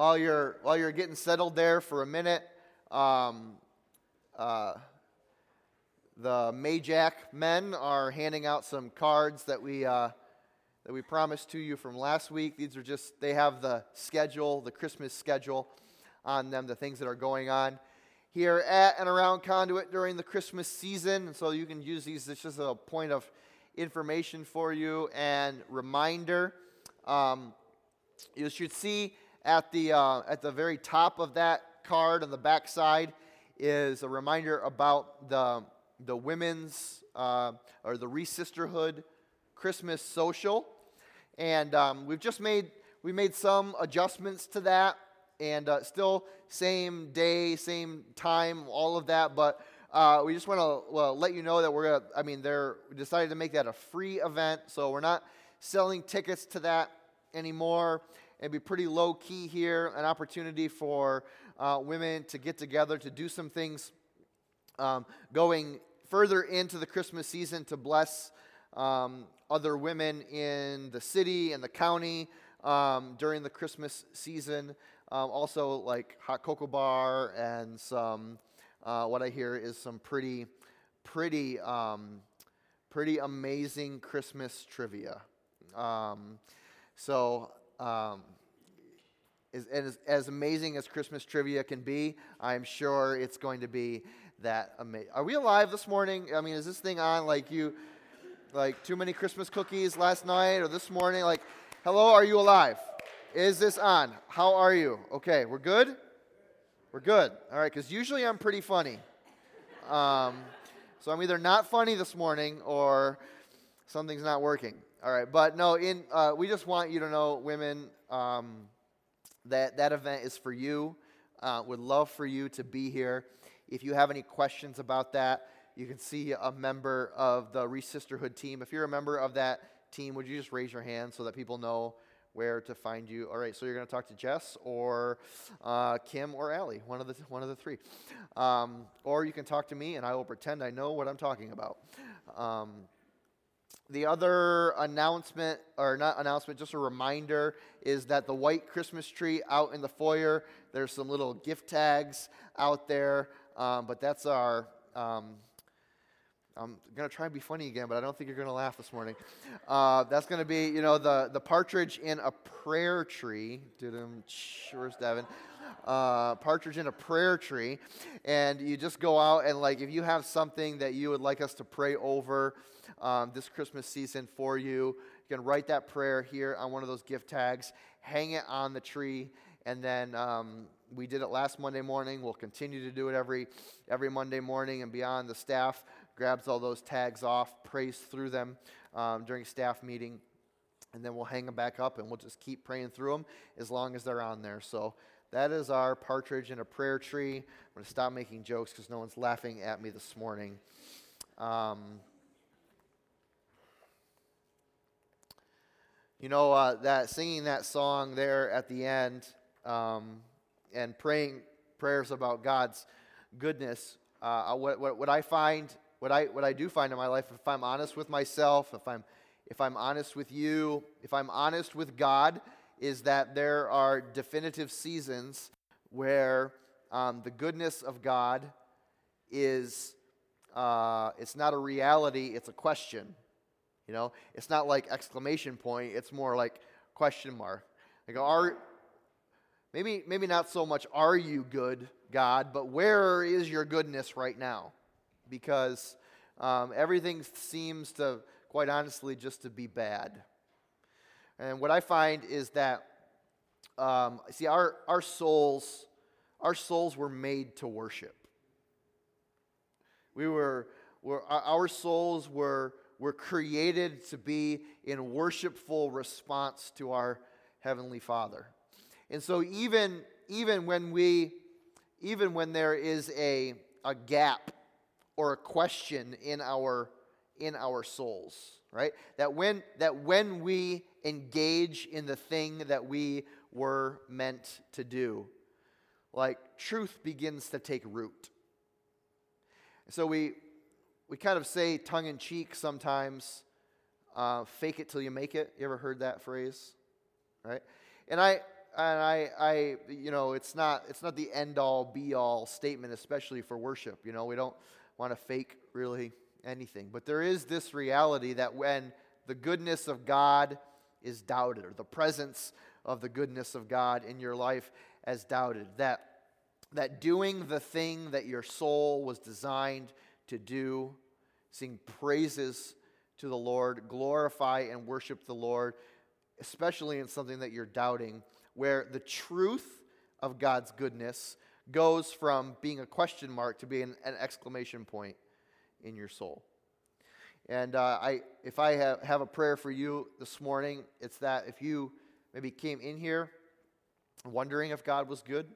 while you're while you're getting settled there for a minute, um, uh, the Majak men are handing out some cards that we uh, that we promised to you from last week. These are just they have the schedule, the Christmas schedule on them, the things that are going on here at and around Conduit during the Christmas season. And so you can use these. It's just a point of information for you and reminder. Um, you should see at the, uh, at the very top of that card on the back side is a reminder about the, the women's uh, or the Re-Sisterhood Christmas social. And um, we've just made, we made some adjustments to that and uh, still same day, same time, all of that. But uh, we just want to well, let you know that we're gonna. I mean, they're we decided to make that a free event, so we're not selling tickets to that anymore. It'd be pretty low key here, an opportunity for uh, women to get together to do some things, um, going further into the Christmas season to bless um, other women in the city and the county um, during the Christmas season. Um, also, like hot cocoa bar and some. Uh, what I hear is some pretty, pretty, um, pretty amazing Christmas trivia. Um, so, as, as, as, amazing as Christmas trivia can be, I'm sure it's going to be that amazing. Are we alive this morning? I mean, is this thing on like you, like too many Christmas cookies last night or this morning? Like, hello, are you alive? Is this on? How are you? Okay, we're good? We're good. All right, because usually I'm pretty funny. Um, so I'm either not funny this morning or something's not working. All right, but no, in uh, we just want you to know, women, um, that that event is for you. Uh, would love for you to be here. If you have any questions about that, you can see a member of the Re-Sisterhood team. If you're a member of that team, would you just raise your hand so that people know where to find you? All right, so you're going to talk to Jess or uh, Kim or Allie, one of the one of the three, um, or you can talk to me, and I will pretend I know what I'm talking about. Um, the other announcement, or not announcement, just a reminder, is that the white Christmas tree out in the foyer, there's some little gift tags out there, um, but that's our. Um, I'm going to try and be funny again, but I don't think you're going to laugh this morning. Uh, that's going to be, you know, the, the partridge in a prayer tree. Where's Devin? Uh, partridge in a prayer tree. And you just go out and, like, if you have something that you would like us to pray over, um, this Christmas season for you. You can write that prayer here on one of those gift tags, hang it on the tree, and then um, we did it last Monday morning. We'll continue to do it every every Monday morning and beyond. The staff grabs all those tags off, prays through them um, during staff meeting, and then we'll hang them back up, and we'll just keep praying through them as long as they're on there. So that is our partridge in a prayer tree. I'm going to stop making jokes because no one's laughing at me this morning. Um, You know, uh, that singing that song there at the end um, and praying prayers about God's goodness. Uh, what, what, what I find, what I, what I do find in my life, if I'm honest with myself, if I'm, if I'm honest with you, if I'm honest with God, is that there are definitive seasons where um, the goodness of God is, uh, it's not a reality, it's a question. You know, it's not like exclamation point, it's more like question mark. Like, are, maybe, maybe not so much, are you good, God, but where is your goodness right now? Because um, everything seems to, quite honestly, just to be bad. And what I find is that, um, see, our, our souls, our souls were made to worship. We were, were our souls were we're created to be in worshipful response to our Heavenly Father. And so even, even when we even when there is a, a gap or a question in our in our souls, right? That when that when we engage in the thing that we were meant to do, like truth begins to take root. So we we kind of say tongue in cheek sometimes, uh, fake it till you make it. You ever heard that phrase? Right? And I, and I, I, you know, it's not, it's not the end all be all statement, especially for worship. You know, we don't want to fake really anything. But there is this reality that when the goodness of God is doubted, or the presence of the goodness of God in your life as doubted, that, that doing the thing that your soul was designed to do, sing praises to the Lord, glorify and worship the Lord, especially in something that you're doubting, where the truth of God's goodness goes from being a question mark to being an exclamation point in your soul. And uh, I, if I have, have a prayer for you this morning, it's that if you maybe came in here wondering if God was good,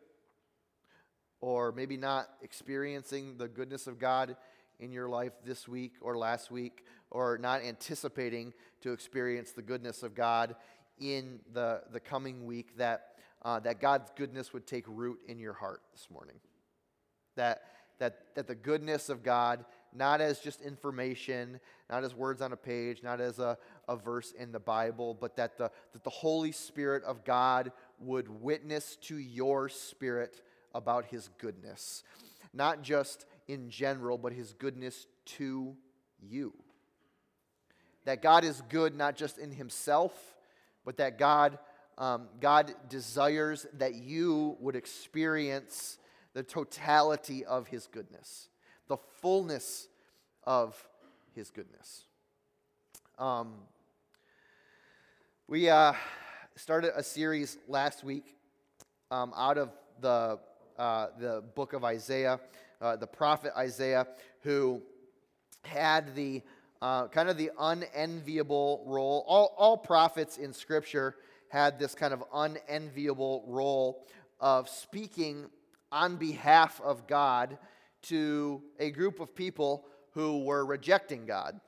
or maybe not experiencing the goodness of God in your life this week or last week, or not anticipating to experience the goodness of God in the, the coming week, that, uh, that God's goodness would take root in your heart this morning. That, that, that the goodness of God, not as just information, not as words on a page, not as a, a verse in the Bible, but that the, that the Holy Spirit of God would witness to your spirit about his goodness. Not just in general, but his goodness to you. That God is good not just in himself, but that God, um, God desires that you would experience the totality of his goodness, the fullness of his goodness. Um, we uh, started a series last week um, out of the, uh, the book of Isaiah, uh, the prophet Isaiah, who had the uh, kind of the unenviable role. All, all prophets in Scripture had this kind of unenviable role of speaking on behalf of God to a group of people who were rejecting God.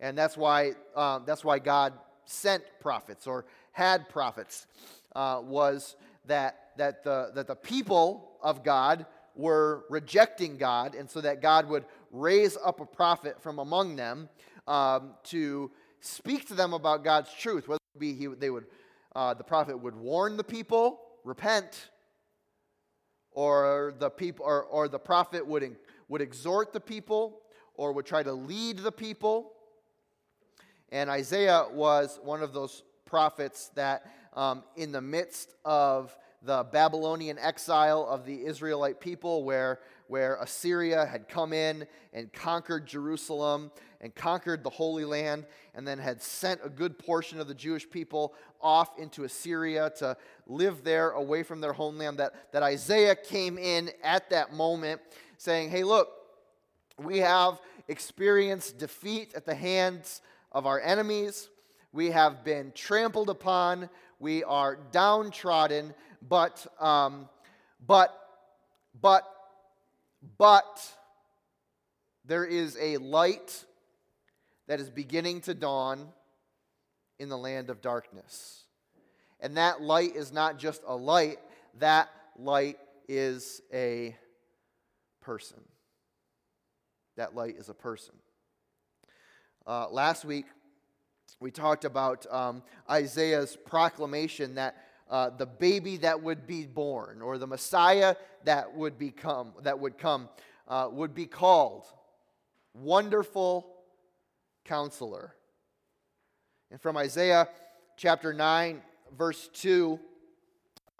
And that's why, um, that's why God sent prophets or had prophets, uh, was that, that, the, that the people of God were rejecting God, and so that God would raise up a prophet from among them um, to speak to them about God's truth. Whether it be he, they would, uh, the prophet would warn the people, repent, or the people, or, or the prophet would, would exhort the people, or would try to lead the people. And Isaiah was one of those prophets that, um, in the midst of the Babylonian exile of the Israelite people, where, where Assyria had come in and conquered Jerusalem and conquered the Holy Land, and then had sent a good portion of the Jewish people off into Assyria to live there away from their homeland. That, that Isaiah came in at that moment saying, Hey, look, we have experienced defeat at the hands of our enemies. We have been trampled upon. We are downtrodden. But, um, but, but, but, there is a light that is beginning to dawn in the land of darkness. And that light is not just a light, that light is a person. That light is a person. Uh, last week, we talked about um, Isaiah's proclamation that uh, the baby that would be born, or the Messiah that would become, that would come, uh, would be called Wonderful Counselor. And from Isaiah chapter 9, verse 2,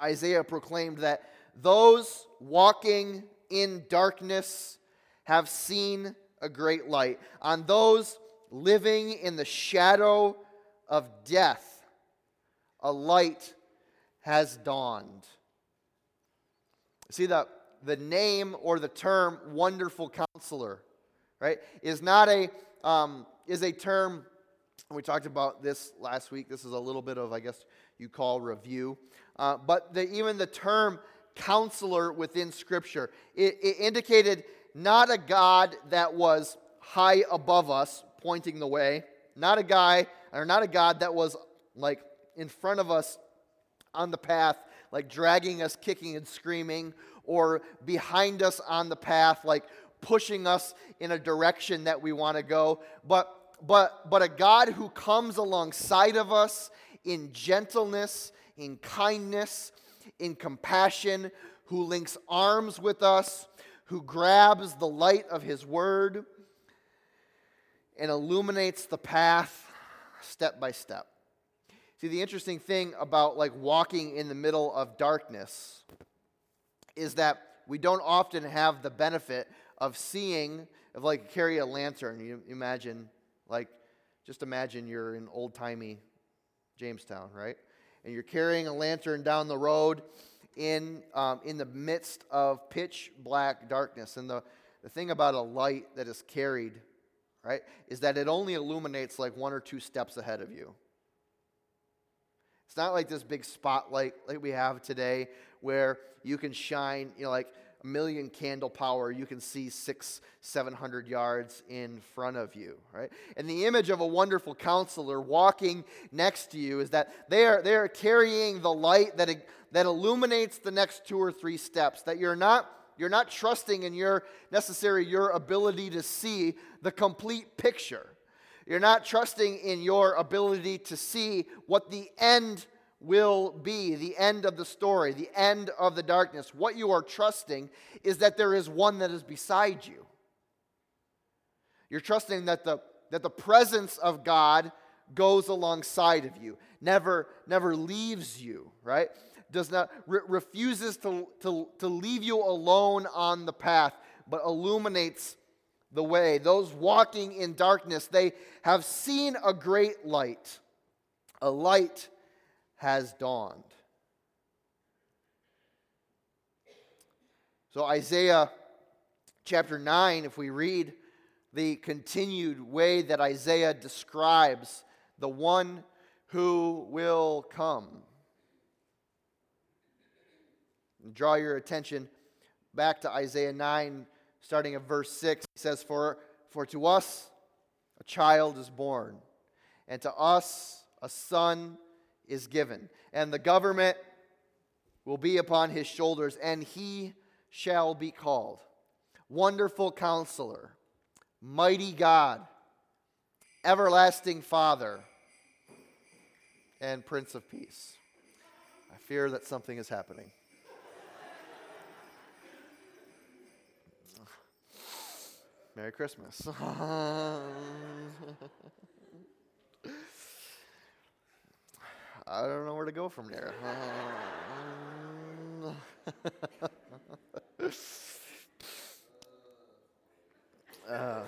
Isaiah proclaimed that those walking in darkness have seen a great light. On those living in the shadow of death, a light has dawned. See, the, the name or the term wonderful counselor, right, is not a, um, is a term, we talked about this last week. This is a little bit of, I guess, you call review. Uh, but the, even the term counselor within Scripture, it, it indicated not a God that was high above us, pointing the way, not a guy, or not a God that was like in front of us on the path, like dragging us, kicking and screaming, or behind us on the path, like pushing us in a direction that we want to go, but, but, but a God who comes alongside of us in gentleness, in kindness, in compassion, who links arms with us, who grabs the light of his word and illuminates the path step by step. See, the interesting thing about like walking in the middle of darkness is that we don't often have the benefit of seeing, of like carry a lantern. You imagine, like, just imagine you're in old timey Jamestown, right? And you're carrying a lantern down the road in, um, in the midst of pitch black darkness. And the, the thing about a light that is carried, right, is that it only illuminates like one or two steps ahead of you. It's not like this big spotlight like we have today where you can shine, you know, like a million candle power, you can see six, seven hundred yards in front of you, right? And the image of a wonderful counselor walking next to you is that they are, they are carrying the light that, that illuminates the next two or three steps, that you're not you're not trusting in your necessary your ability to see the complete picture you're not trusting in your ability to see what the end will be, the end of the story, the end of the darkness. What you are trusting is that there is one that is beside you. You're trusting that the, that the presence of God goes alongside of you, never, never leaves you, right? Does not, re- refuses to, to, to leave you alone on the path, but illuminates the way. Those walking in darkness, they have seen a great light. A light has dawned. So, Isaiah chapter 9, if we read the continued way that Isaiah describes the one who will come, draw your attention back to Isaiah 9, starting at verse 6, he says, For, for to us a child is born, and to us a son is given, and the government will be upon his shoulders, and he shall be called Wonderful Counselor, Mighty God, Everlasting Father, and Prince of Peace. I fear that something is happening. Merry Christmas. I don't know where to go from there. uh,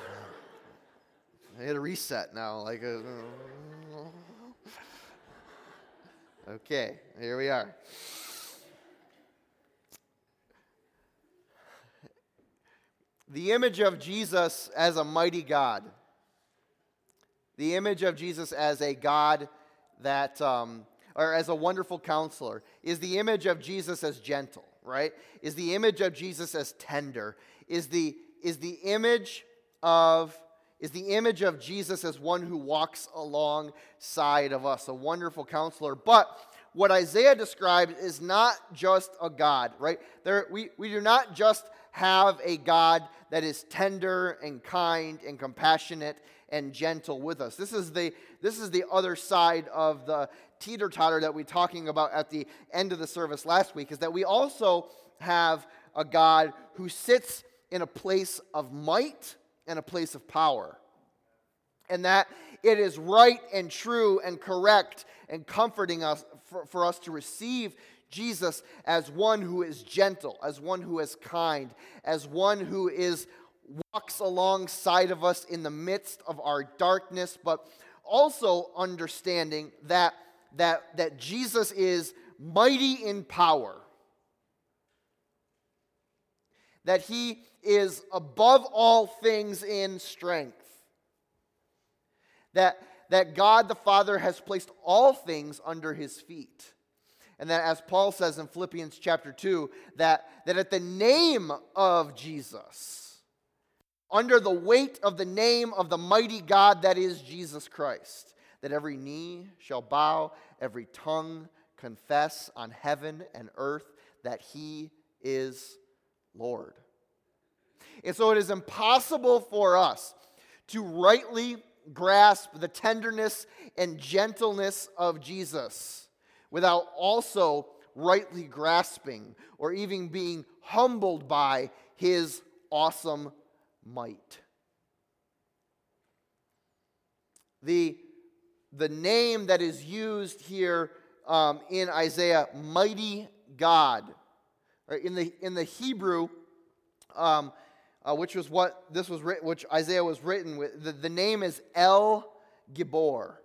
I hit a reset now. Like, a, okay, here we are. The image of Jesus as a mighty God, the image of Jesus as a God that, um, or as a wonderful counselor, is the image of Jesus as gentle, right? Is the image of Jesus as tender, is the, is the image of is the image of Jesus as one who walks alongside of us, a wonderful counselor. But what Isaiah describes is not just a God, right? There, we, we do not just have a God that is tender and kind and compassionate and gentle with us. This is the, this is the other side of the teeter totter that we're talking about at the end of the service last week, is that we also have a God who sits in a place of might and a place of power. And that it is right and true and correct and comforting us for, for us to receive Jesus as one who is gentle, as one who is kind, as one who is walks alongside of us in the midst of our darkness, but also understanding that, that, that Jesus is mighty in power, that he is above all things in strength, that, that God the Father has placed all things under his feet. And that as Paul says in Philippians chapter 2, that, that at the name of Jesus, under the weight of the name of the mighty God that is Jesus Christ, that every knee shall bow, every tongue confess on heaven and earth that he is Lord. And so it is impossible for us to rightly grasp the tenderness and gentleness of Jesus without also rightly grasping or even being humbled by his awesome might. The, the name that is used here um, in Isaiah, mighty God, in the, in the Hebrew, um, uh, which was what this was written, which Isaiah was written with, the, the name is El Gibor.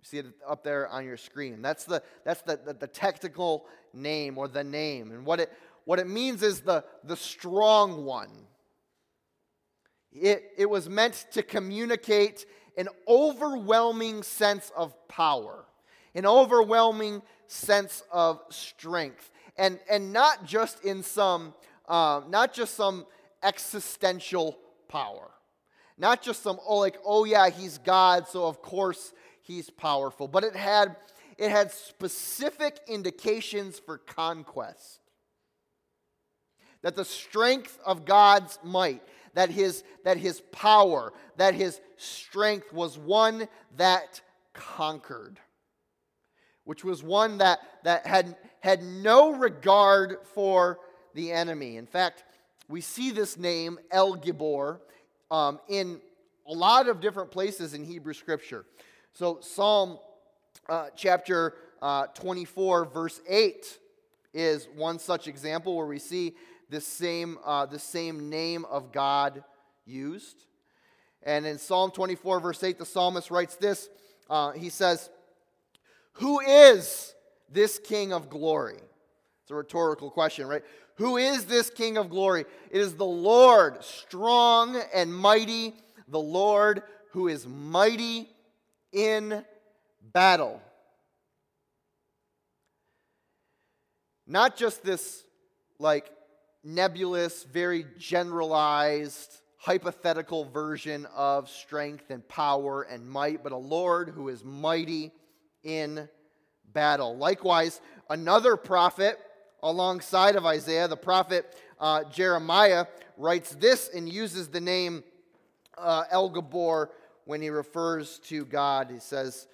You see it up there on your screen. That's the, that's the, the, the technical name or the name. And what it, what it means is the, the strong one. It, it was meant to communicate an overwhelming sense of power, an overwhelming sense of strength. And, and not just in some, uh, not just some existential power. Not just some, oh, like, oh yeah, he's God, so of course he's powerful. But it had, it had specific indications for conquest. That the strength of God's might, that his, that his power, that his strength was one that conquered, which was one that, that had, had no regard for the enemy. In fact, we see this name, El Gibor, um, in a lot of different places in Hebrew scripture. So, Psalm uh, chapter uh, 24, verse 8 is one such example where we see this same, uh, the same name of God used. And in Psalm 24, verse 8, the psalmist writes this uh, He says, Who is this King of glory? It's a rhetorical question, right? Who is this King of glory? It is the Lord, strong and mighty, the Lord who is mighty in battle. Not just this like nebulous, very generalized, hypothetical version of strength and power and might, but a Lord who is mighty in battle. Likewise, another prophet alongside of Isaiah, the prophet uh, Jeremiah, writes this and uses the name uh, El Gibor when he refers to God. He says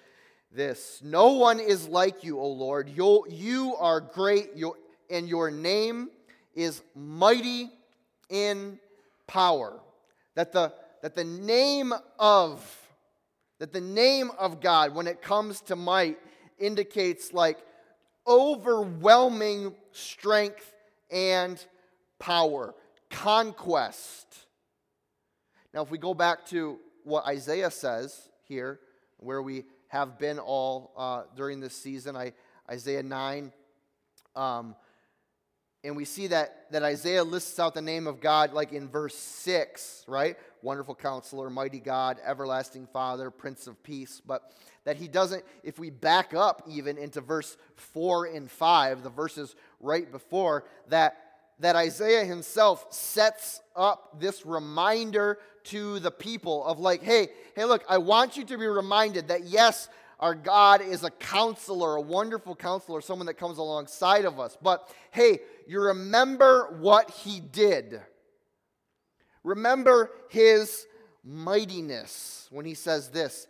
this No one is like you, O Lord. You, you are great, and your name is mighty in power. That the, that the name of that the name of God, when it comes to might, indicates like overwhelming strength and power, conquest. Now, if we go back to what Isaiah says here, where we have been all uh, during this season, I, Isaiah 9, um, and we see that, that Isaiah lists out the name of God like in verse 6, right? Wonderful counselor, mighty God, everlasting Father, Prince of Peace. But that he doesn't, if we back up even into verse 4 and 5, the verses right before, that, that Isaiah himself sets up this reminder to the people of like, hey, hey, look, I want you to be reminded that yes, our God is a counselor, a wonderful counselor, someone that comes alongside of us. But hey, you remember what he did. Remember his mightiness when he says this,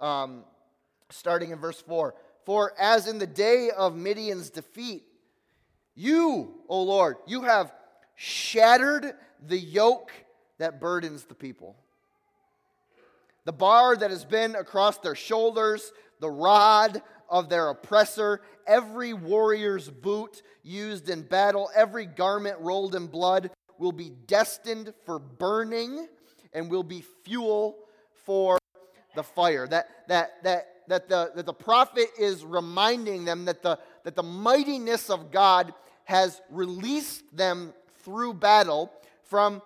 um, starting in verse 4 For as in the day of Midian's defeat, you, O Lord, you have shattered the yoke that burdens the people the bar that has been across their shoulders, the rod of their oppressor, every warrior's boot used in battle, every garment rolled in blood will be destined for burning and will be fuel for the fire. That, that, that, that, the, that the prophet is reminding them that the, that the mightiness of God has released them through battle from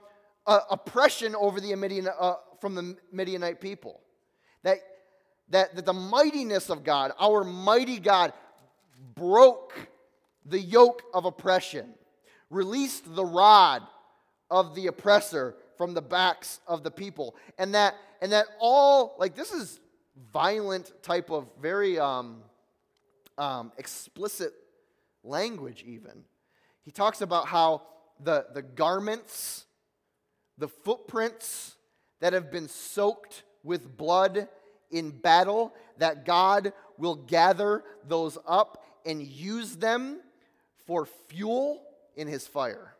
uh, oppression over the Midian, uh, from the Midianite people. That, that, that the mightiness of God, our mighty God, broke the yoke of oppression, released the rod of the oppressor from the backs of the people. And that, and that all, like, this is violent type of very um, um, explicit language, even. He talks about how the, the garments, the footprints, that have been soaked with blood in battle, that God will gather those up and use them for fuel in his fire.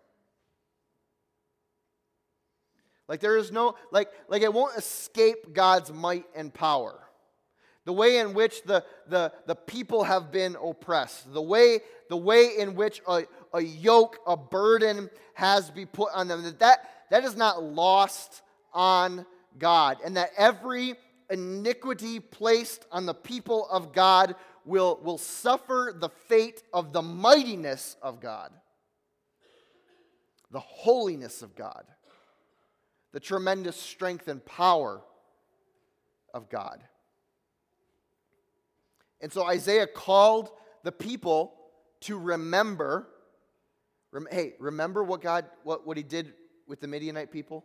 Like there is no like like it won't escape God's might and power. The way in which the, the, the people have been oppressed, the way, the way in which a, a yoke, a burden has been put on them, that, that, that is not lost on God. And that every iniquity placed on the people of God will, will suffer the fate of the mightiness of God, the holiness of God, the tremendous strength and power of God. And so Isaiah called the people to remember. Rem- hey, remember what God, what, what he did with the Midianite people?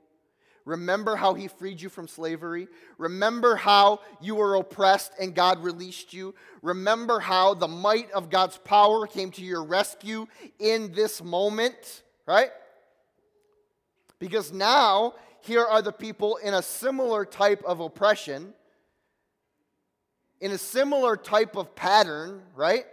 Remember how he freed you from slavery. Remember how you were oppressed and God released you. Remember how the might of God's power came to your rescue in this moment, right? Because now, here are the people in a similar type of oppression, in a similar type of pattern, right?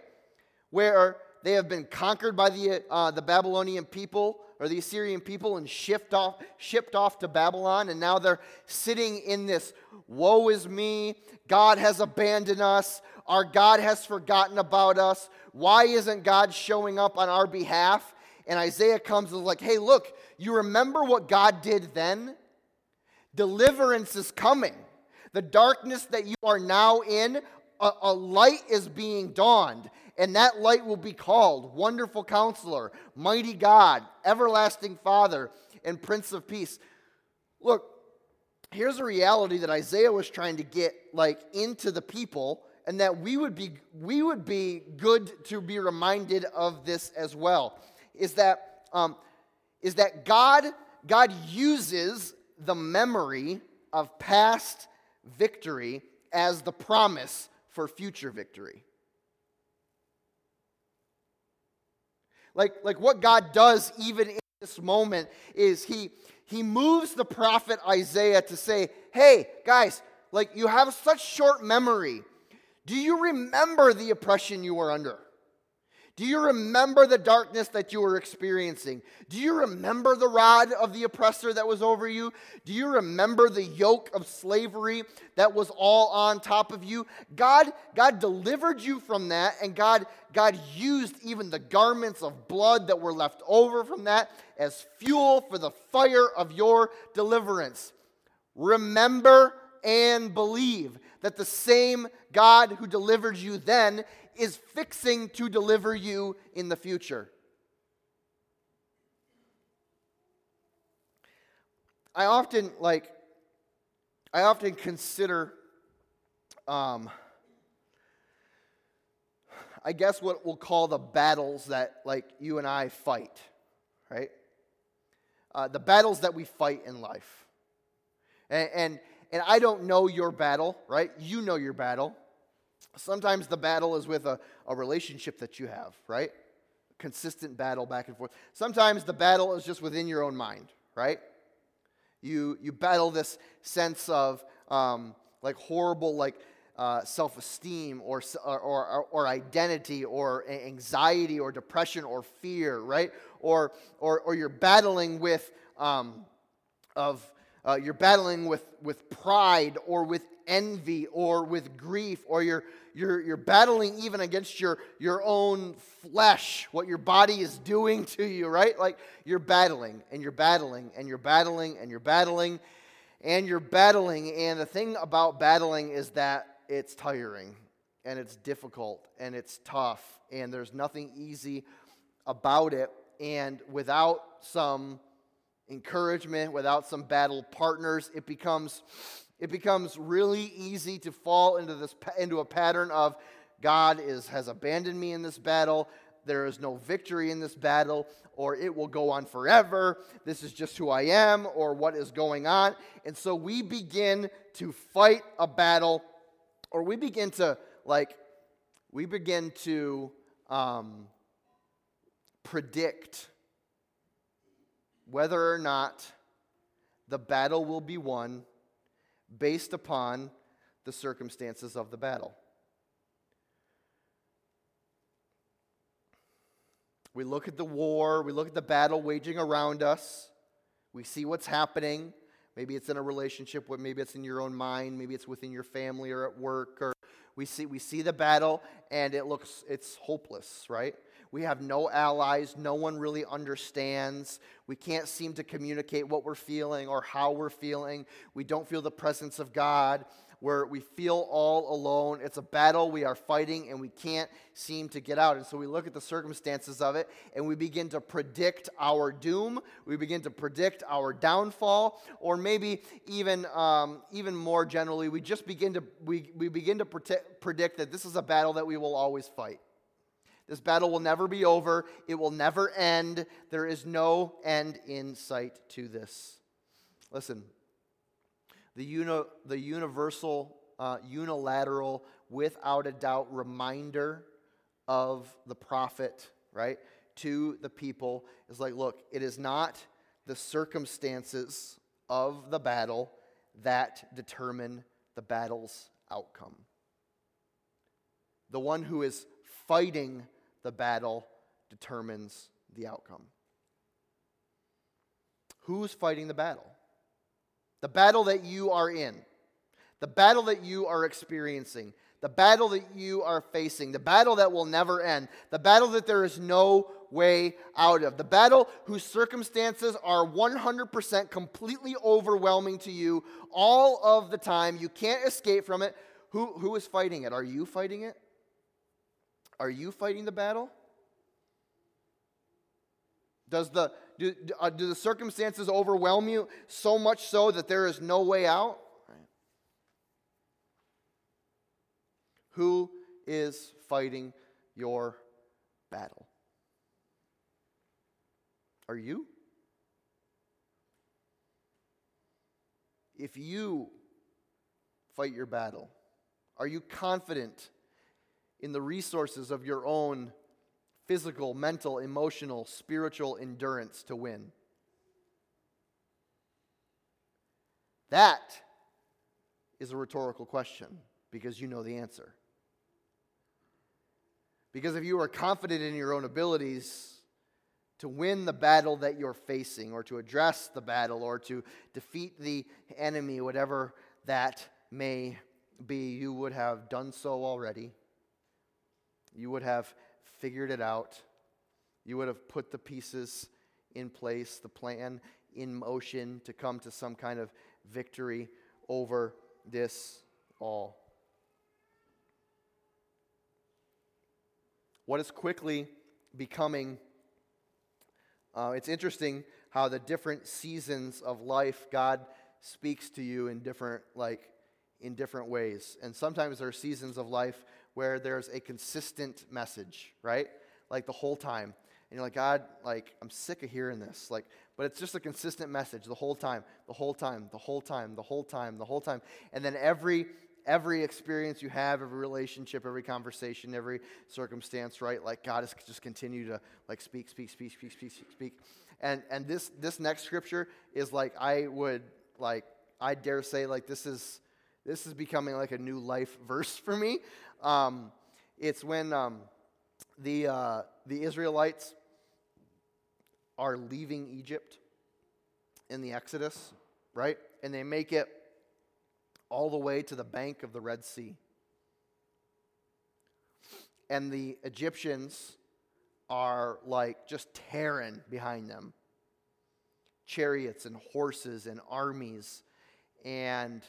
Where they have been conquered by the, uh, the Babylonian people or the Assyrian people and shipped off, shipped off to Babylon, and now they're sitting in this woe is me, God has abandoned us, our God has forgotten about us. Why isn't God showing up on our behalf? And Isaiah comes and is like, hey, look, you remember what God did then? Deliverance is coming. The darkness that you are now in, a, a light is being dawned and that light will be called Wonderful Counselor, Mighty God, Everlasting Father, and Prince of Peace. Look, here's a reality that Isaiah was trying to get like into the people and that we would be we would be good to be reminded of this as well is that um, is that God God uses the memory of past victory as the promise for future victory. Like, like what God does even in this moment is he, he moves the prophet Isaiah to say, hey, guys, like you have such short memory. Do you remember the oppression you were under? Do you remember the darkness that you were experiencing? Do you remember the rod of the oppressor that was over you? Do you remember the yoke of slavery that was all on top of you? God, God delivered you from that, and God, God used even the garments of blood that were left over from that as fuel for the fire of your deliverance. Remember and believe that the same God who delivered you then is fixing to deliver you in the future. I often like I often consider um, I guess what we'll call the battles that like you and I fight, right? Uh, the battles that we fight in life. And, and and I don't know your battle, right? You know your battle. Sometimes the battle is with a, a relationship that you have, right? Consistent battle back and forth. Sometimes the battle is just within your own mind, right? You, you battle this sense of um, like horrible, like uh, self esteem or, or, or, or, identity or anxiety or depression or fear, right? Or, or, or you're battling with um, of uh, you're battling with, with pride or with envy or with grief, or you're, you're, you're battling even against your, your own flesh, what your body is doing to you, right? Like you're battling and you're battling and you're battling and you're battling and you're battling. And the thing about battling is that it's tiring and it's difficult and it's tough and there's nothing easy about it. And without some encouragement, without some battle partners, it becomes it becomes really easy to fall into this into a pattern of God is has abandoned me in this battle. There is no victory in this battle, or it will go on forever. This is just who I am, or what is going on. And so we begin to fight a battle, or we begin to, like, we begin to um, predict whether or not the battle will be won based upon the circumstances of the battle. We look at the war, we look at the battle waging around us, we see what's happening. Maybe it's in a relationship, maybe it's in your own mind, maybe it's within your family or at work, or we see, we see the battle and it looks, it's hopeless, right? We have no allies. No one really understands. We can't seem to communicate what we're feeling or how we're feeling. We don't feel the presence of God where we feel all alone. It's a battle we are fighting and we can't seem to get out. And so we look at the circumstances of it and we begin to predict our doom. We begin to predict our downfall, or maybe even, um, even more generally, we just begin to, we, we begin to predict, predict that this is a battle that we will always fight. This battle will never be over. It will never end. There is no end in sight to this. Listen, the, uni- the universal, uh, unilateral, without a doubt reminder of the prophet, right, to the people is like, look, it is not the circumstances of the battle that determine the battle's outcome. The one who is fighting the battle determines the outcome. Who's fighting the battle? The battle that you are in, the battle that you are experiencing, the battle that you are facing, the battle that will never end, the battle that there is no way out of, the battle whose circumstances are 100% completely overwhelming to you all of the time. You can't escape from it. Who, who is fighting it? Are you fighting it? Are you fighting the battle? Does the, do, uh, do the circumstances overwhelm you so much so that there is no way out? Right. Who is fighting your battle? Are you? If you fight your battle, are you confident in the resources of your own physical, mental, emotional, spiritual endurance to win? That is a rhetorical question because you know the answer. Because if you are confident in your own abilities to win the battle that you're facing, or to address the battle, or to defeat the enemy, whatever that may be, you would have done so already. You would have figured it out. You would have put the pieces in place, the plan in motion to come to some kind of victory over this all. What is quickly becoming, uh, it's interesting how the different seasons of life God speaks to you in different, like, in different ways. And sometimes there are seasons of life where there's a consistent message, right? Like the whole time. And you're like, God, like, I'm sick of hearing this. Like, but it's just a consistent message the whole time, the whole time, the whole time, the whole time, the whole time. And then every every experience you have, every relationship, every conversation, every circumstance, right? Like God has just continue to like speak, speak, speak, speak, speak, speak, speak. And and this this next scripture is like I would like I dare say like this is this is becoming like a new life verse for me. Um, it's when um, the, uh, the Israelites are leaving Egypt in the Exodus, right? And they make it all the way to the bank of the Red Sea. And the Egyptians are like just tearing behind them chariots and horses and armies. And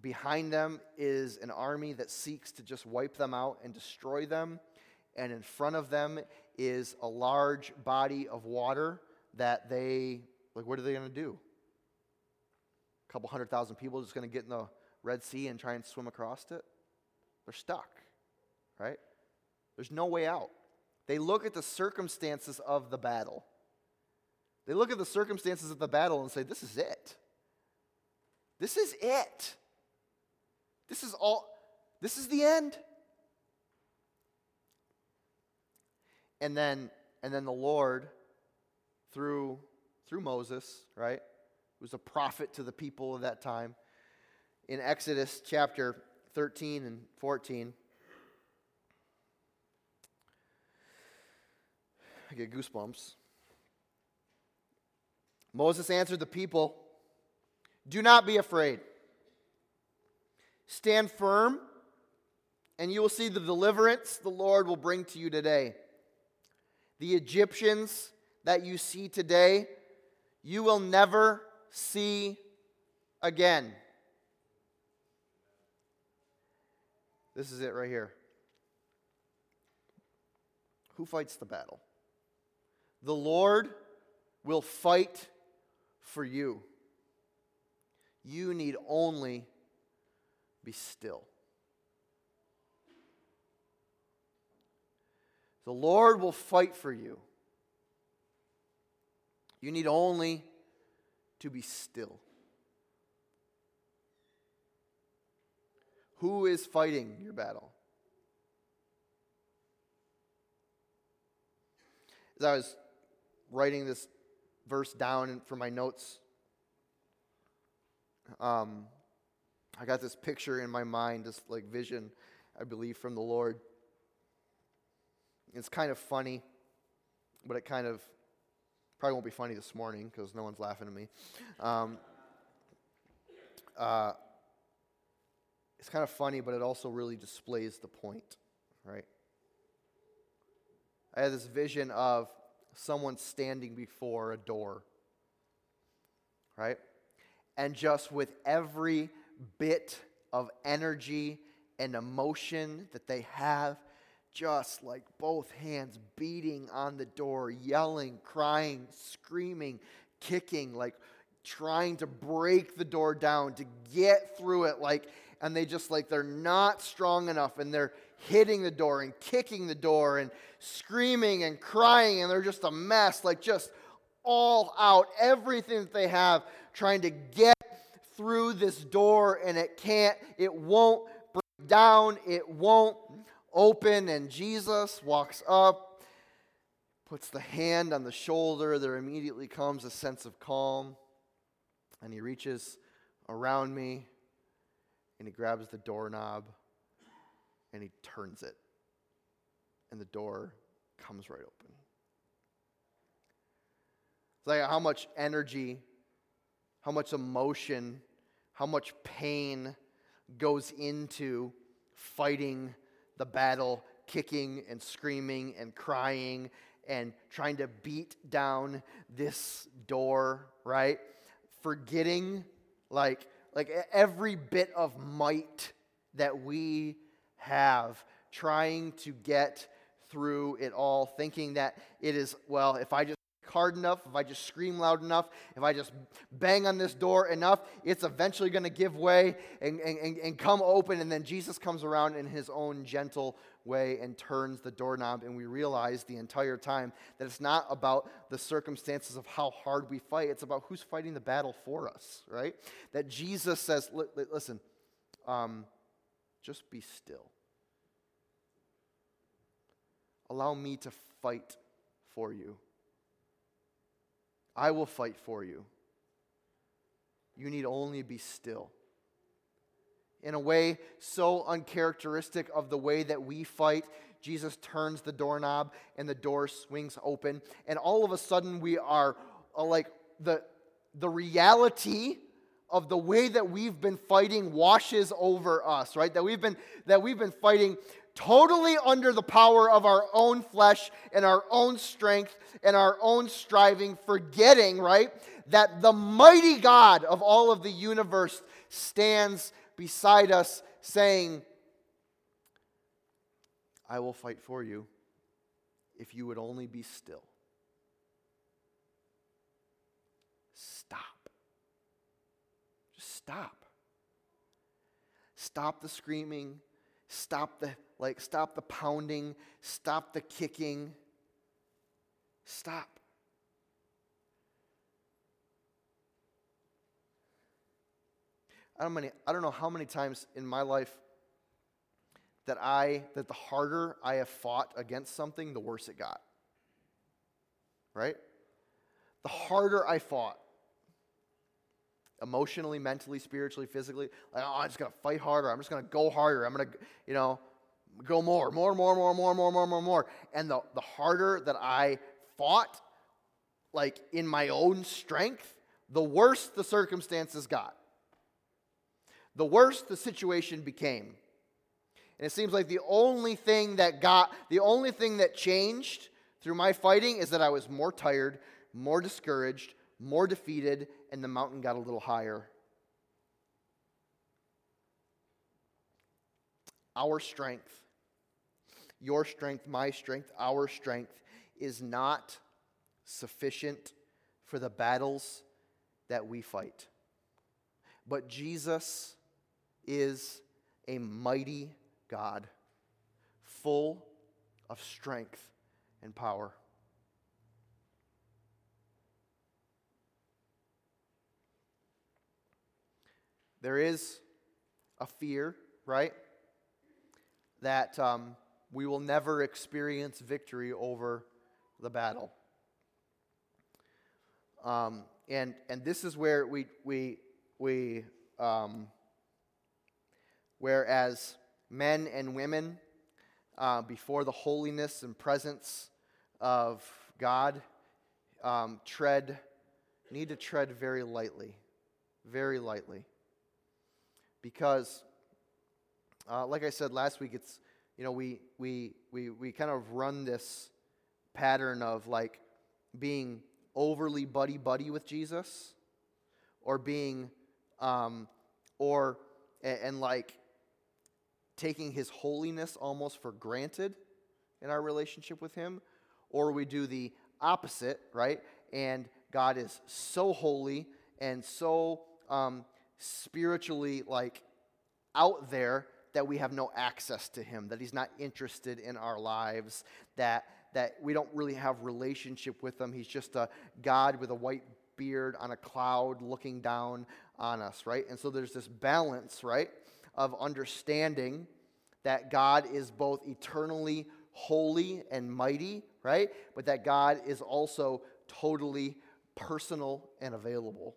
Behind them is an army that seeks to just wipe them out and destroy them. And in front of them is a large body of water that they, like, what are they going to do? A couple hundred thousand people just going to get in the Red Sea and try and swim across it? They're stuck, right? There's no way out. They look at the circumstances of the battle. They look at the circumstances of the battle and say, This is it. This is it. This is all, this is the end. And then, and then the Lord, through, through Moses, right, was a prophet to the people of that time, in Exodus chapter 13 and 14. I get goosebumps. Moses answered the people Do not be afraid. Stand firm, and you will see the deliverance the Lord will bring to you today. The Egyptians that you see today, you will never see again. This is it right here. Who fights the battle? The Lord will fight for you. You need only be still. The Lord will fight for you. You need only to be still. Who is fighting your battle? As I was writing this verse down for my notes, um, I got this picture in my mind, this like vision, I believe, from the Lord. It's kind of funny, but it kind of probably won't be funny this morning because no one's laughing at me. Um, uh, it's kind of funny, but it also really displays the point, right? I had this vision of someone standing before a door, right? And just with every bit of energy and emotion that they have, just like both hands beating on the door, yelling, crying, screaming, kicking, like trying to break the door down, to get through it, like, and they just like they're not strong enough and they're hitting the door and kicking the door and screaming and crying and they're just a mess, like just all out, everything that they have, trying to get through this door and it can't, it won't break down, it won't open. And Jesus walks up, puts the hand on the shoulder. There immediately comes a sense of calm. And he reaches around me and he grabs the doorknob and he turns it. And the door comes right open. It's like how much energy, how much emotion, how much pain goes into fighting the battle, kicking and screaming and crying and trying to beat down this door, right? Forgetting like like every bit of might that we have trying to get through it all, thinking that it is, well, if I just hard enough, if I just scream loud enough, if I just bang on this door enough, it's eventually going to give way and, and, and come open. And then Jesus comes around in his own gentle way and turns the doorknob. And we realize the entire time that it's not about the circumstances of how hard we fight, it's about who's fighting the battle for us, right? That Jesus says, listen, um, just be still. Allow me to fight for you. I will fight for you. You need only be still. In a way so uncharacteristic of the way that we fight, Jesus turns the doorknob and the door swings open. And all of a sudden, we are uh, like the, the reality of the way that we've been fighting washes over us, right? That we've been, that we've been fighting totally under the power of our own flesh and our own strength and our own striving, forgetting, right, that the mighty God of all of the universe stands beside us saying, I will fight for you if you would only be still. Stop. Just stop. Stop the screaming. Stop the like stop the pounding, stop the kicking. Stop. I don't, many, I don't know how many times in my life that I that the harder I have fought against something, the worse it got. Right? The harder I fought, emotionally, mentally, spiritually, physically. Like, oh, I'm just going to fight harder. I'm just going to go harder. I'm going to, you know, go more, more, more, more, more, more, more, more, more. And the, the harder that I fought, like in my own strength, the worse the circumstances got. The worse the situation became. And it seems like the only thing that got, the only thing that changed through my fighting is that I was more tired, more discouraged, more defeated, and the mountain got a little higher. Our strength, your strength, my strength, our strength is not sufficient for the battles that we fight. But Jesus is a mighty God, full of strength and power. There is a fear, right? That um, we will never experience victory over the battle. Um, and, and this is where we, we, we um, whereas men and women, uh, before the holiness and presence of God, um, tread, need to tread very lightly, very lightly. Because, uh, like I said last week, it's, you know, we, we, we, we kind of run this pattern of like being overly buddy buddy with Jesus or being, um, or, and, and like taking his holiness almost for granted in our relationship with him, or we do the opposite, right? And God is so holy and so um, spiritually like out there that we have no access to him, that he's not interested in our lives, that that we don't really have relationship with him. He's just a God with a white beard on a cloud looking down on us, right? And so there's this balance, right, of understanding that God is both eternally holy and mighty, right? But that God is also totally personal and available.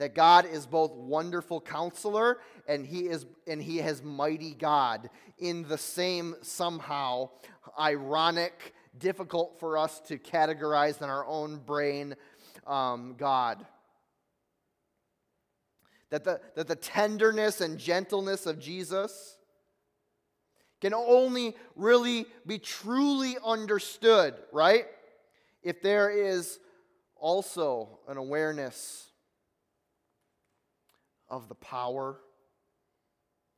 That God is both wonderful counselor and he is and he has mighty God in the same somehow ironic, difficult for us to categorize in our own brain um, God. That the, that the tenderness and gentleness of Jesus can only really be truly understood, right? If there is also an awareness of the power,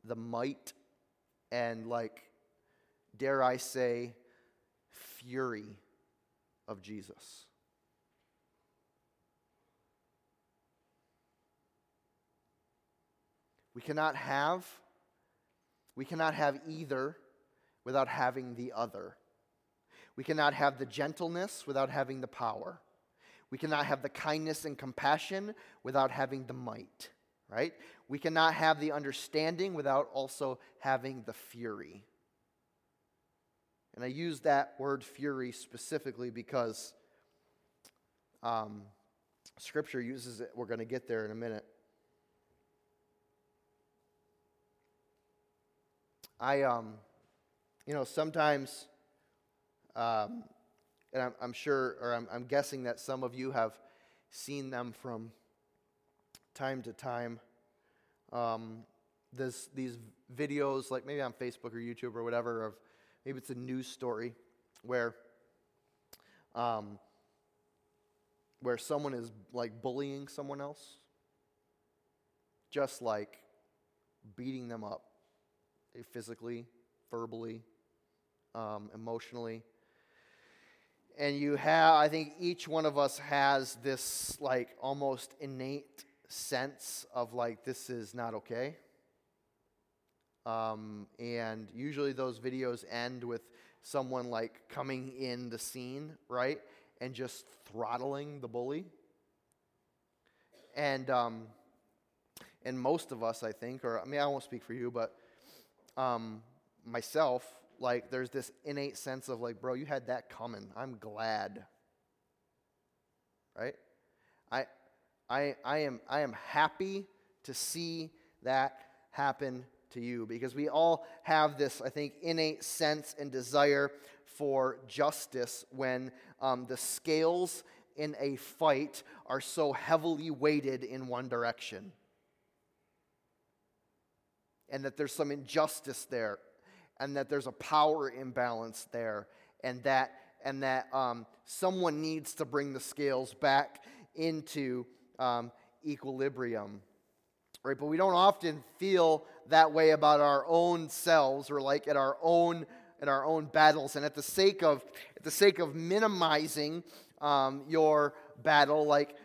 the might, and, like, dare I say, fury of Jesus. We cannot have we cannot have either without having the other. We cannot have the gentleness without having the power. We cannot have the kindness and compassion without having the might, right? We cannot have the understanding without also having the fury. And I use that word fury specifically because um, Scripture uses it. We're going to get there in a minute. I, um, you know, sometimes, um, and I'm, I'm, sure, or I'm, I'm guessing that some of you have seen them from time to time. Um, this, these videos, like maybe on Facebook or YouTube or whatever, of maybe it's a news story where, um, where someone is like bullying someone else, just like beating them up physically, verbally, um, emotionally. And you have, I think each one of us has this like almost innate sense of like, this is not okay. Um, and usually those videos end with someone like coming in the scene, right? And just throttling the bully. And, um, and most of us, I think, or I mean, I won't speak for you, but um, myself, like there's this innate sense of like, bro, you had that coming. I'm glad. Right? I I, am, I am happy to see that happen to you because we all have this, I think, innate sense and desire for justice when um, the scales in a fight are so heavily weighted in one direction. And that there's some injustice there, and that there's a power imbalance there, and that, and that um, someone needs to bring the scales back into um, equilibrium. Right? But we don't often feel that way about our own selves or like at our own in our own battles. And at the sake of, at the sake of minimizing um, your battle, like,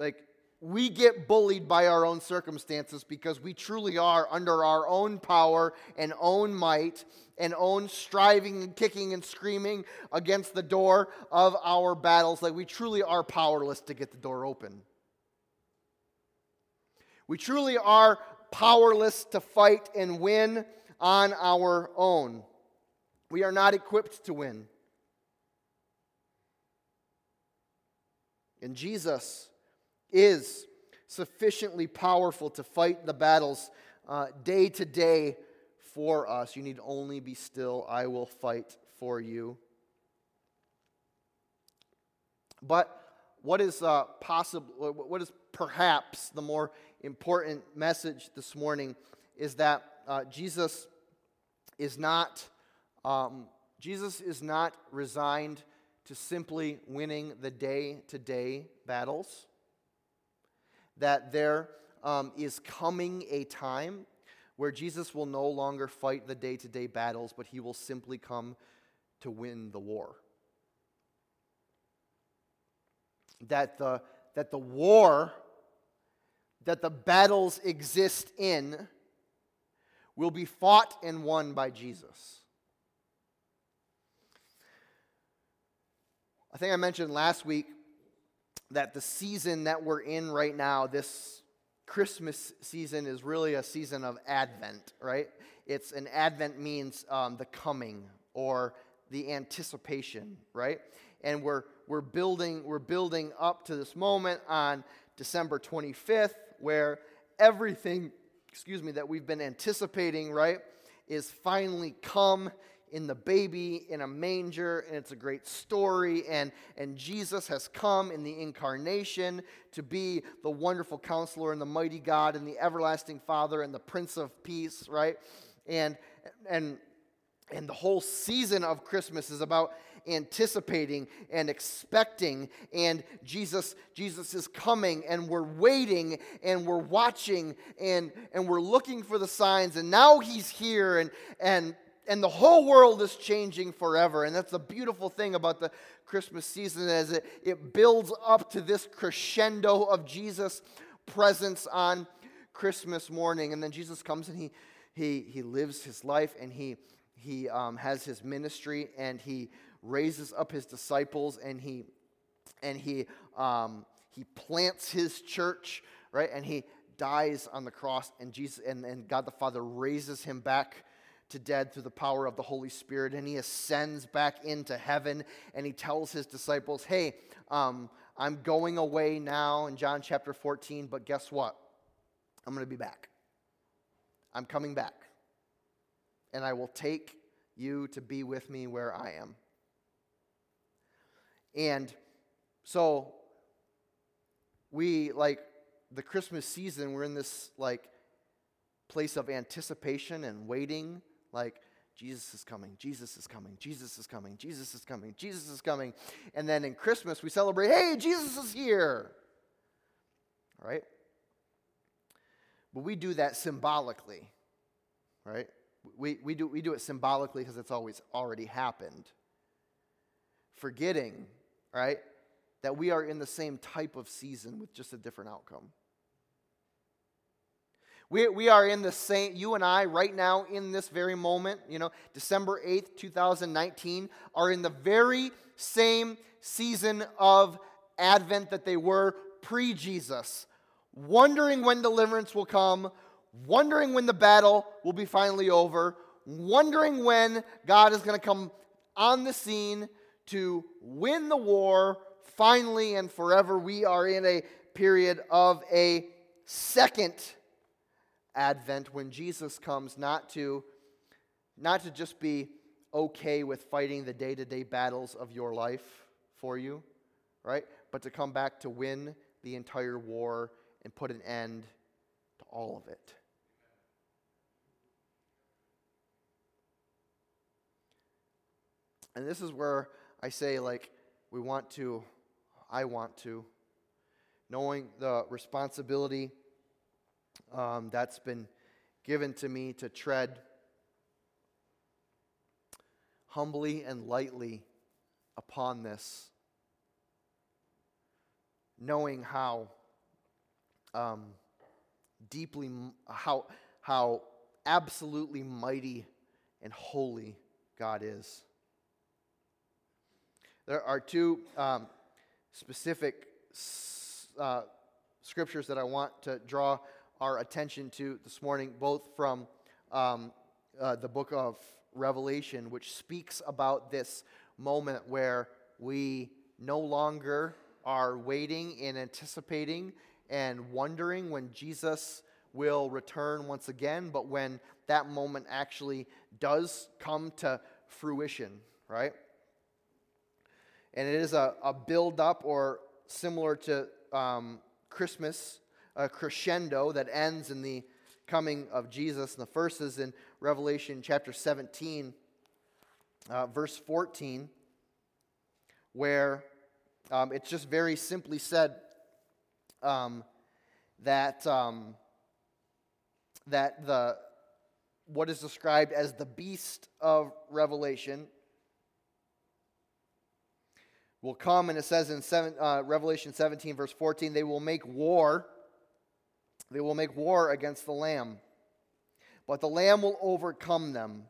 like we get bullied by our own circumstances because we truly are under our own power and own might and own striving and kicking and screaming against the door of our battles. Like we truly are powerless to get the door open. We truly are powerless to fight and win on our own. We are not equipped to win. And Jesus is sufficiently powerful to fight the battles uh, day to day for us. You need only be still. I will fight for you. But what is uh, possible? What is perhaps the more important message this morning is that uh, Jesus is not um, Jesus is not resigned to simply winning the day to day battles, that there um, is coming a time where Jesus will no longer fight the day to day battles, but he will simply come to win the war. That the, that the war that the battles exist in will be fought and won by Jesus. I think I mentioned last week that the season that we're in right now, this Christmas season, is really a season of Advent, right? It's an Advent means um, the coming or the anticipation, right? And we're we're building we're building up to this moment on December 25th, where everything, excuse me, that we've been anticipating, right, is finally come in the baby in a manger, and it's a great story. And, and Jesus has come in the incarnation to be the wonderful counselor and the mighty God and the everlasting Father and the Prince of Peace, right? And, and, and the whole season of Christmas is about anticipating and expecting and Jesus Jesus is coming and we're waiting and we're watching and and we're looking for the signs and now he's here and and and the whole world is changing forever. And that's the beautiful thing about the Christmas season as it, it builds up to this crescendo of Jesus' presence on Christmas morning. And then Jesus comes and he, he, he lives his life and he, he um, has his ministry and he raises up his disciples and he, and he, um, he plants his church, right? And he dies on the cross and Jesus and, and God the Father raises him back to dead through the power of the Holy Spirit, and he ascends back into heaven, and he tells his disciples, Hey, um, I'm going away now in John chapter 14, but guess what? I'm going to be back. I'm coming back. And I will take you to be with me where I am. And so we, like, the Christmas season, we're in this, like, place of anticipation and waiting like, Jesus is coming, Jesus is coming, Jesus is coming, Jesus is coming, Jesus is coming. And then in Christmas, we celebrate, hey, Jesus is here. Right? But we do that symbolically, right? We, we, do, we do it symbolically because it's always already happened. Forgetting, right, that we are in the same type of season with just a different outcome. We, we are in the same, you and I, right now, in this very moment, you know, December 8th, 2019, are in the very same season of Advent that they were pre Jesus, wondering when deliverance will come, wondering when the battle will be finally over, wondering when God is going to come on the scene to win the war finally and forever. We are in a period of a second advent when Jesus comes not to not to just be okay with fighting the day-to-day battles of your life for you, right? But to come back to win the entire war and put an end to all of it. And this is where I say, like, we want to, I want to, knowing the responsibility um, that's been given to me to tread humbly and lightly upon this, knowing how um, deeply, how, how absolutely mighty and holy God is. There are two um, specific uh, scriptures that I want to draw our attention to this morning, both from um, uh, the book of Revelation, which speaks about this moment where we no longer are waiting and anticipating and wondering when Jesus will return once again, but when that moment actually does come to fruition, right? And it is a, a build up or similar to um, Christmas, a crescendo that ends in the coming of Jesus. And the first is in Revelation chapter 17, uh, verse 14, where um, it's just very simply said um, that, um, that the, what is described as the beast of Revelation will come, and it says in seven, uh, Revelation 17, verse 14, they will make war. They will make war against the Lamb. But the Lamb will overcome them,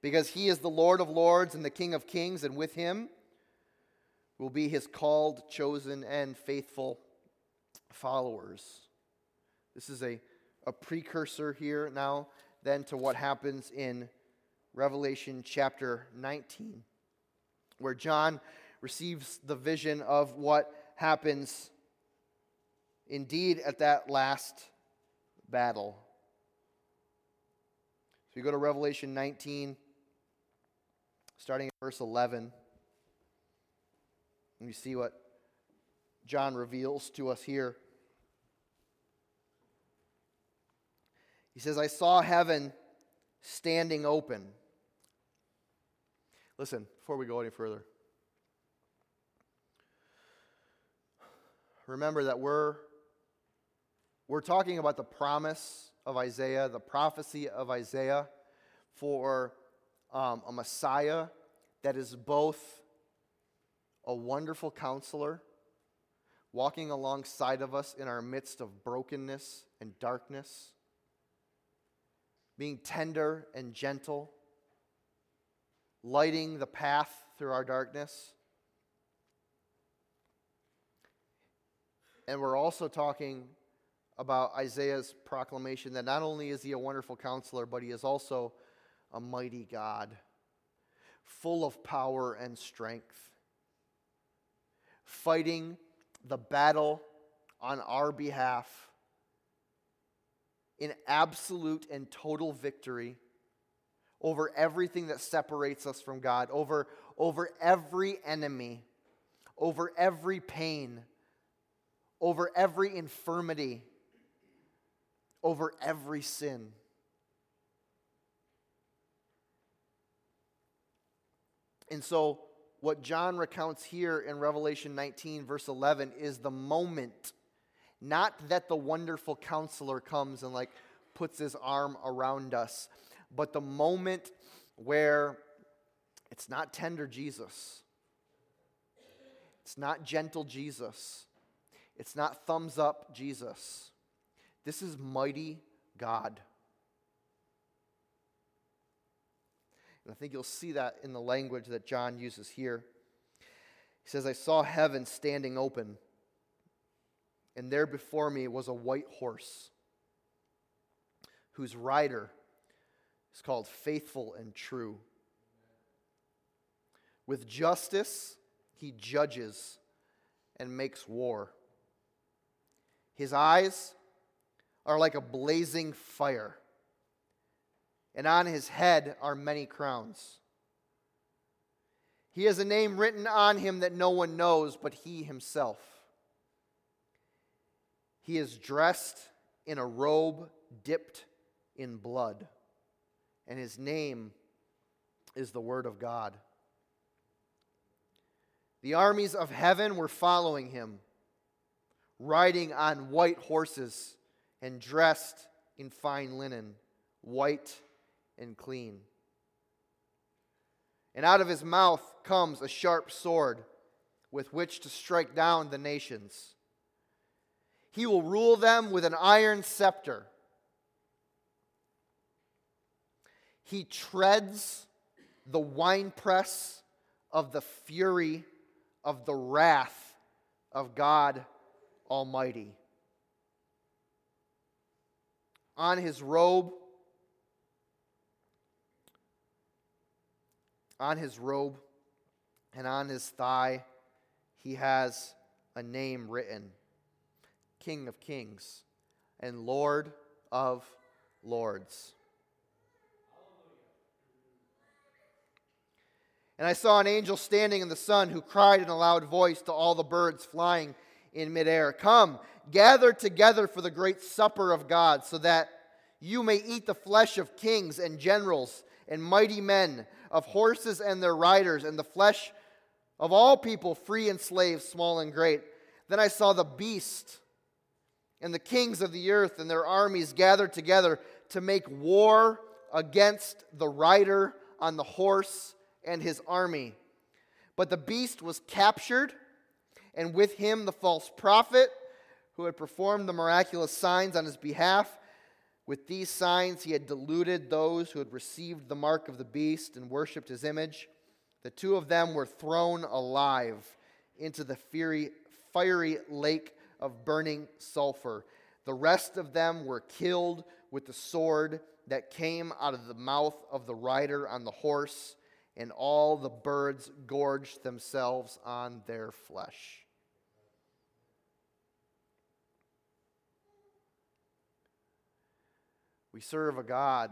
because he is the Lord of lords and the King of kings, and with him will be his called, chosen, and faithful followers. This is a, a precursor here now, then, to what happens in Revelation chapter 19, where John receives the vision of what happens indeed at that last battle. So you go to Revelation 19, starting at verse 11, and you see what John reveals to us here. He says, I saw heaven standing open. Listen, before we go any further. Remember that we're, we're talking about the promise of Isaiah, the prophecy of Isaiah for um, a Messiah that is both a wonderful counselor, walking alongside of us in our midst of brokenness and darkness, being tender and gentle, lighting the path through our darkness. And we're also talking about Isaiah's proclamation that not only is he a wonderful counselor, but he is also a mighty God, full of power and strength, fighting the battle on our behalf in absolute and total victory over everything that separates us from God, over, over every enemy, over every pain over every infirmity, over every sin. And so, what John recounts here in Revelation 19, verse 11, is the moment, not that the wonderful counselor comes and like puts his arm around us, but the moment where it's not tender Jesus, it's not gentle Jesus, it's not thumbs up Jesus. This is mighty God. And I think you'll see that in the language that John uses here. He says, I saw heaven standing open, and there before me was a white horse, whose rider is called Faithful and True. With justice, he judges and makes war. His eyes are like a blazing fire, and on his head are many crowns. He has a name written on him that no one knows but he himself. He is dressed in a robe dipped in blood, and his name is the Word of God. The armies of heaven were following him, riding on white horses and dressed in fine linen, white and clean. And out of his mouth comes a sharp sword with which to strike down the nations. He will rule them with an iron scepter. He treads the winepress of the fury of the wrath of God Almighty. On his robe, on his robe and on his thigh, he has a name written King of Kings and Lord of Lords. And I saw an angel standing in the sun who cried in a loud voice to all the birds flying in midair Come, gather together for the great supper of God, so that you may eat the flesh of kings and generals and mighty men, of horses and their riders, and the flesh of all people, free and slave, small and great. Then I saw the beast and the kings of the earth and their armies gathered together to make war against the rider on the horse and his army. But the beast was captured, and with him the false prophet who had performed the miraculous signs on his behalf. With these signs, he had deluded those who had received the mark of the beast and worshipped his image. The two of them were thrown alive into the fiery, fiery lake of burning sulfur. The rest of them were killed with the sword that came out of the mouth of the rider on the horse and all the birds gorged themselves on their flesh. We serve a God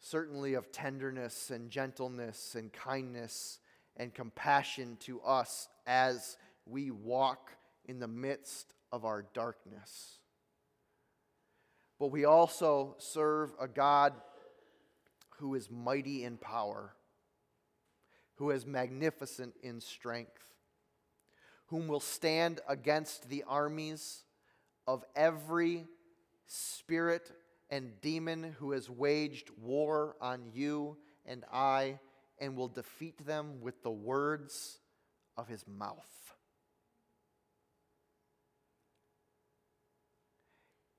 certainly of tenderness and gentleness and kindness and compassion to us as we walk in the midst of our darkness. But we also serve a God who is mighty in power, who is magnificent in strength, whom will stand against the armies of every spirit and demon who has waged war on you and I, and will defeat them with the words of his mouth.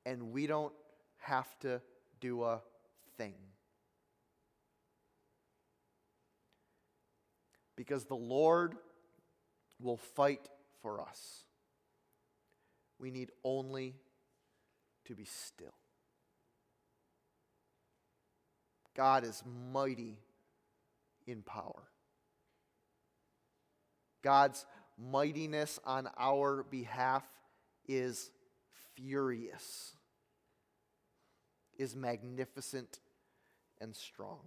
And we don't have to do a thing. Because the Lord will fight for us. We need only to be still. God is mighty in power. God's mightiness on our behalf is furious, is magnificent and strong.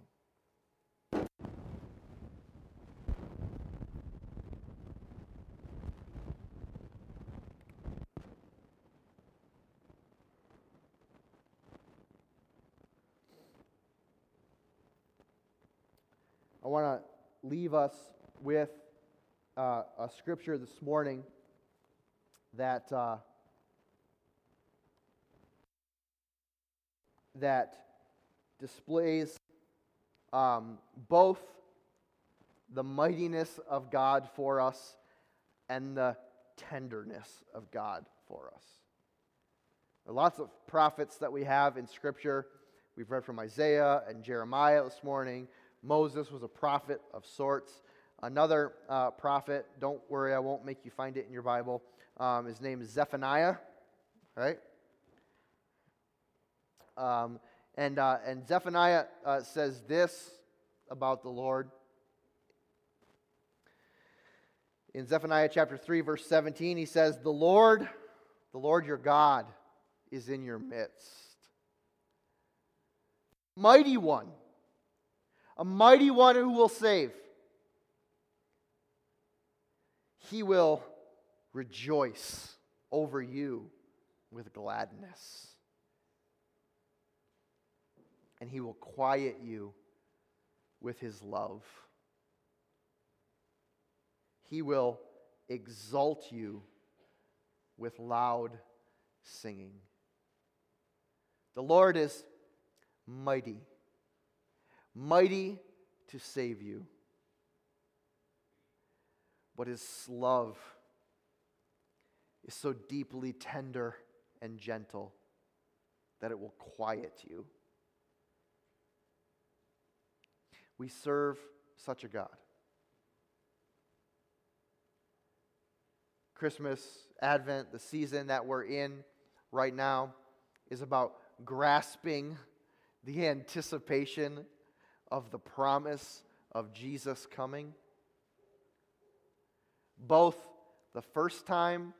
I want to leave us with uh, a scripture this morning that uh, that displays um, both the mightiness of God for us and the tenderness of God for us. There are lots of prophets that we have in Scripture. We've read from Isaiah and Jeremiah this morning. Moses was a prophet of sorts. Another uh, prophet, don't worry, I won't make you find it in your Bible. Um, his name is Zephaniah, right? Um, and, uh, and Zephaniah uh, says this about the Lord. In Zephaniah chapter 3, verse 17, he says, The Lord the Lord your God is in your midst. Mighty one, a mighty one who will save. He will rejoice over you with gladness. And he will quiet you with his love. He will exalt you with loud singing. The Lord is mighty, mighty to save you. But his love is so deeply tender and gentle that it will quiet you. We serve such a God. Christmas, Advent, the season that we're in right now is about grasping the anticipation of the promise of Jesus coming. Both the first time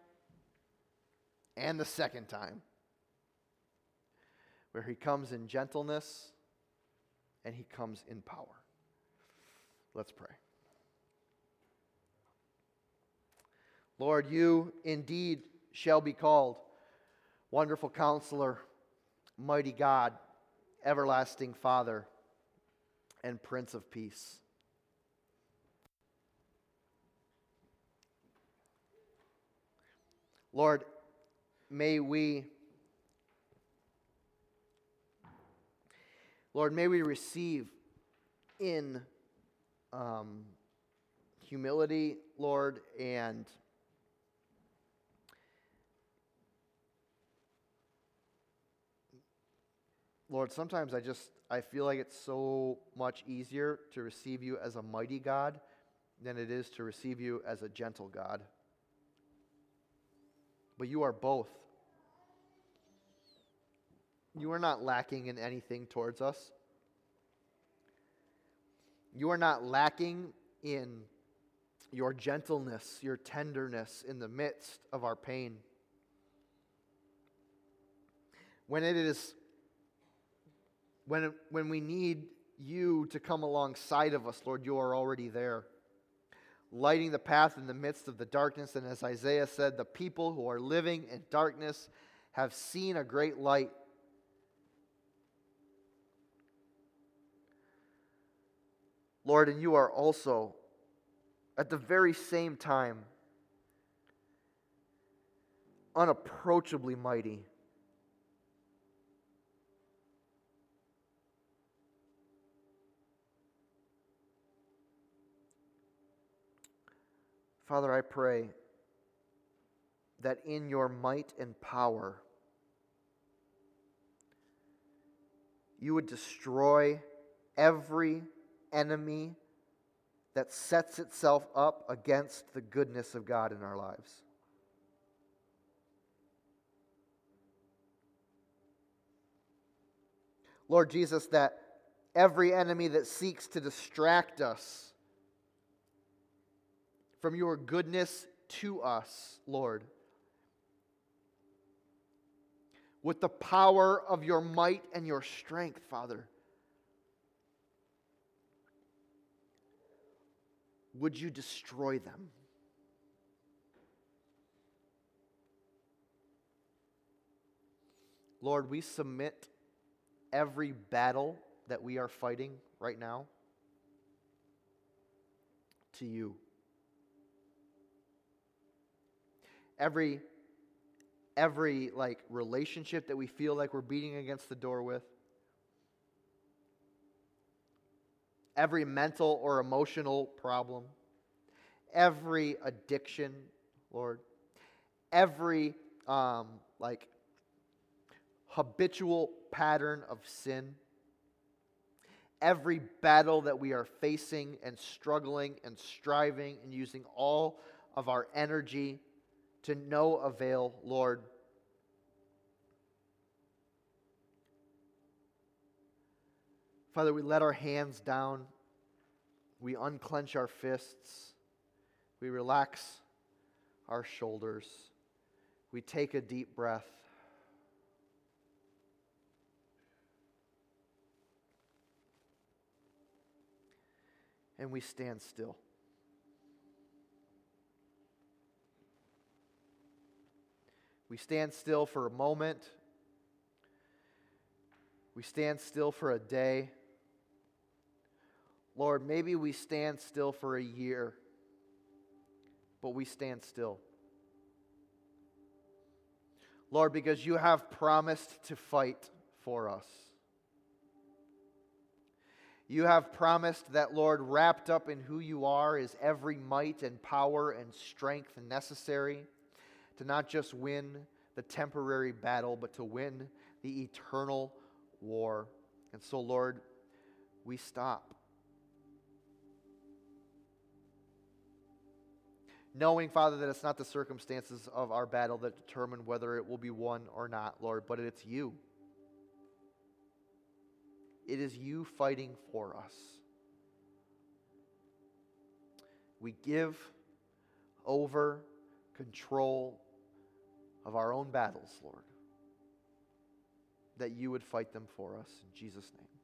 and the second time, where he comes in gentleness and he comes in power. Let's pray. Lord, you indeed shall be called Wonderful Counselor, Mighty God, Everlasting Father, and Prince of Peace. Lord, may we, Lord, may we receive in um, humility, Lord, and Lord, sometimes I just I feel like it's so much easier to receive you as a mighty God than it is to receive you as a gentle God. But you are both. You are not lacking in anything towards us. You are not lacking in your gentleness, your tenderness in the midst of our pain. When it is when, when we need you to come alongside of us, Lord, you are already there. Lighting the path in the midst of the darkness. And as Isaiah said, the people who are living in darkness have seen a great light. Lord, and you are also at the very same time unapproachably mighty. Father, I pray that in your might and power, you would destroy every enemy that sets itself up against the goodness of God in our lives. Lord Jesus, that every enemy that seeks to distract us from your goodness to us, Lord. With the power of your might and your strength, Father. Would you destroy them? Lord, we submit every battle that we are fighting right now to you. Every every like relationship that we feel like we're beating against the door with. Every mental or emotional problem. Every addiction lord. Every um, like habitual pattern of sin. Every battle that we are facing and struggling and striving and using all of our energy to no avail, Lord. Father, we let our hands down. We unclench our fists. We relax our shoulders. we take a deep breath. And we stand still. We stand still for a moment. We stand still for a day. Lord, maybe we stand still for a year, but we stand still. Lord, because you have promised to fight for us. You have promised that, Lord, wrapped up in who you are is every might and power and strength necessary to not just win the temporary battle, but to win the eternal war. And so, Lord, we stop. Knowing, Father, that it's not the circumstances of our battle that determine whether it will be won or not, Lord, but it's you. It is you fighting for us. We give over control of our own battles, Lord, that you would fight them for us. In Jesus' name.